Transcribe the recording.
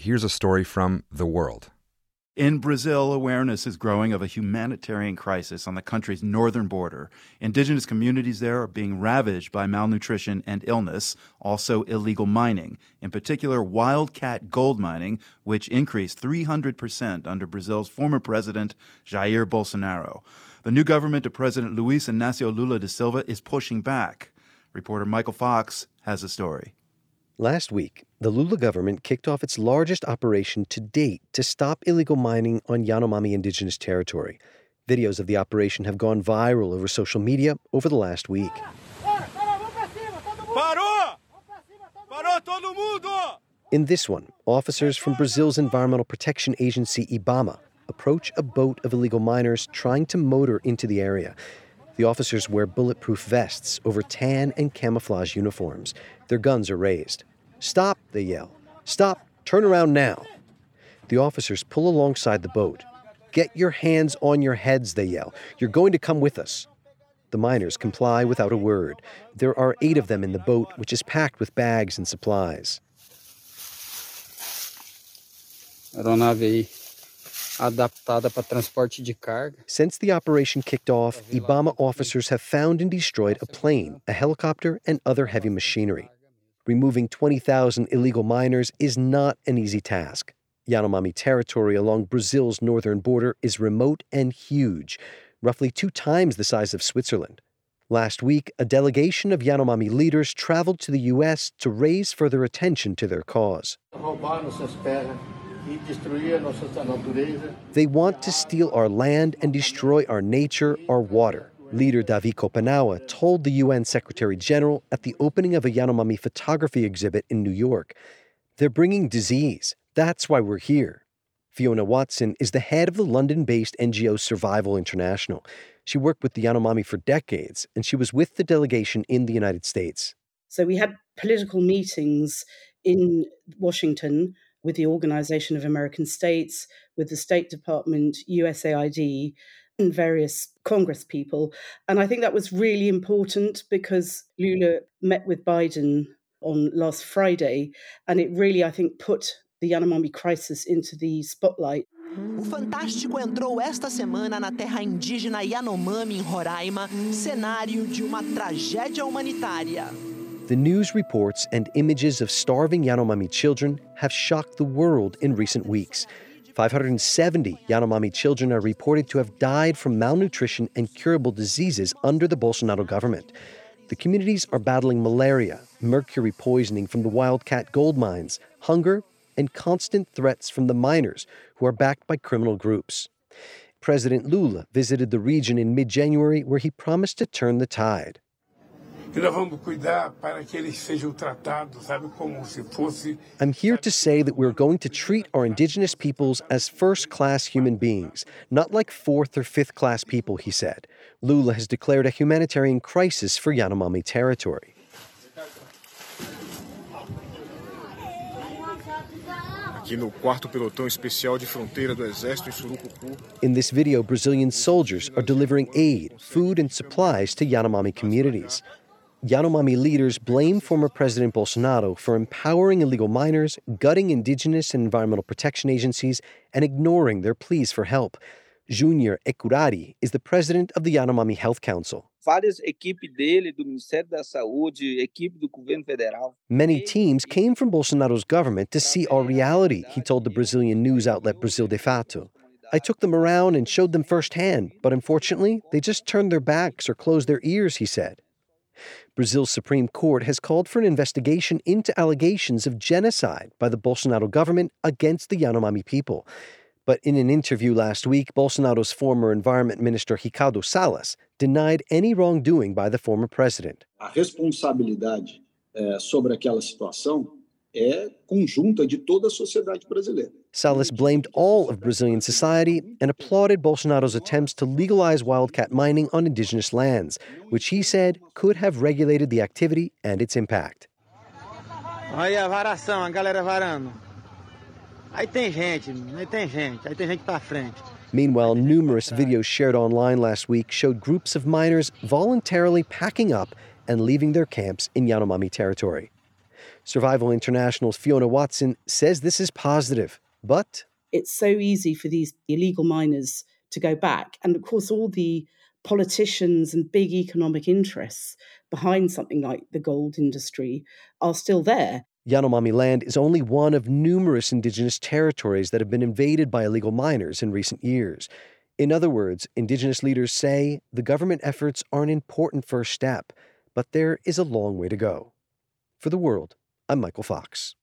here's a story from The World. In Brazil, awareness is growing of a humanitarian crisis on the country's northern border. Indigenous communities there are being ravaged by malnutrition and illness, also illegal mining, in particular wildcat gold mining, which increased 300% under Brazil's former president, Jair Bolsonaro. The new government of President Luiz Inácio Lula da Silva is pushing back. Reporter Michael Fox has a story. Last week, the Lula government kicked off its largest operation to date to stop illegal mining on Yanomami indigenous territory. Videos of the operation have gone viral over social media over the last week. In this one, officers from Brazil's environmental protection agency IBAMA approach a boat of illegal miners trying to motor into the area. The officers wear bulletproof vests over tan and camouflage uniforms. Their guns are raised. Stop, they yell. Stop, turn around now. The officers pull alongside the boat. Get your hands on your heads, they yell. You're going to come with us. The miners comply without a word. There are eight of them in the boat, which is packed with bags and supplies. Since the operation kicked off, IBAMA officers have found and destroyed a plane, a helicopter, and other heavy machinery. Removing 20,000 illegal miners is not an easy task. Yanomami territory along Brazil's northern border is remote and huge, roughly two times the size of Switzerland. Last week, a delegation of Yanomami leaders traveled to the U.S. to raise further attention to their cause. They want to steal our land and destroy our nature, our water. Leader Davi Kopenawa told the UN Secretary General at the opening of a Yanomami photography exhibit in New York. They're bringing disease. That's why we're here. Fiona Watson is the head of the London based NGO Survival International. She worked with the Yanomami for decades, and she was with the delegation in the United States. So we had political meetings in Washington with the Organization of American States, with the State Department, USAID, and various Congress people. And I think that was really important because Lula met with Biden on last Friday, and it really, I think, put the Yanomami crisis into the spotlight. O Fantástico entrou esta semana na terra indígena Yanomami, em Roraima, cenário de uma tragédia humanitária. The news reports and images of starving Yanomami children have shocked the world in recent weeks. 570 Yanomami children are reported to have died from malnutrition and curable diseases under the Bolsonaro government. The communities are battling malaria, mercury poisoning from the wildcat gold mines, hunger, and constant threats from the miners, who are backed by criminal groups. President Lula visited the region in mid January where he promised to turn the tide. I'm here to say that we're going to treat our indigenous peoples as first class human beings, not like fourth or fifth class people, he said. Lula has declared a humanitarian crisis for Yanomami territory. In this video, Brazilian soldiers are delivering aid, food, and supplies to Yanomami communities. Yanomami leaders blame former President Bolsonaro for empowering illegal miners, gutting indigenous and environmental protection agencies, and ignoring their pleas for help. Junior Hekurari is the president of the Yanomami Health Council. Many teams came from Bolsonaro's government to see our reality, he told the Brazilian news outlet Brasil de Fato. I took them around and showed them firsthand, but unfortunately, they just turned their backs or closed their ears, he said. Brazil's Supreme Court has called for an investigation into allegations of genocide by the Bolsonaro government against the Yanomami people. But in an interview last week, Bolsonaro's former Environment Minister Ricardo Salles denied any wrongdoing by the former president. A responsabilidade eh, sobre aquela situação é conjunta de toda a sociedade brasileira. Salles blamed all of Brazilian society and applauded Bolsonaro's attempts to legalize wildcat mining on indigenous lands, which he said could have regulated the activity and its impact. Aí a varação, a galera varando. Aí tem gente, aí tem gente, aí tem gente pra frente. Meanwhile, numerous videos shared online last week showed groups of miners voluntarily packing up and leaving their camps in Yanomami territory. Survival International's Fiona Watson says this is positive, but it's so easy for these illegal miners to go back. And of course, all the politicians and big economic interests behind something like the gold industry are still there. Yanomami land is only one of numerous indigenous territories that have been invaded by illegal miners in recent years. In other words, indigenous leaders say the government efforts are an important first step, but there is a long way to go. For the world, I'm Michael Fox.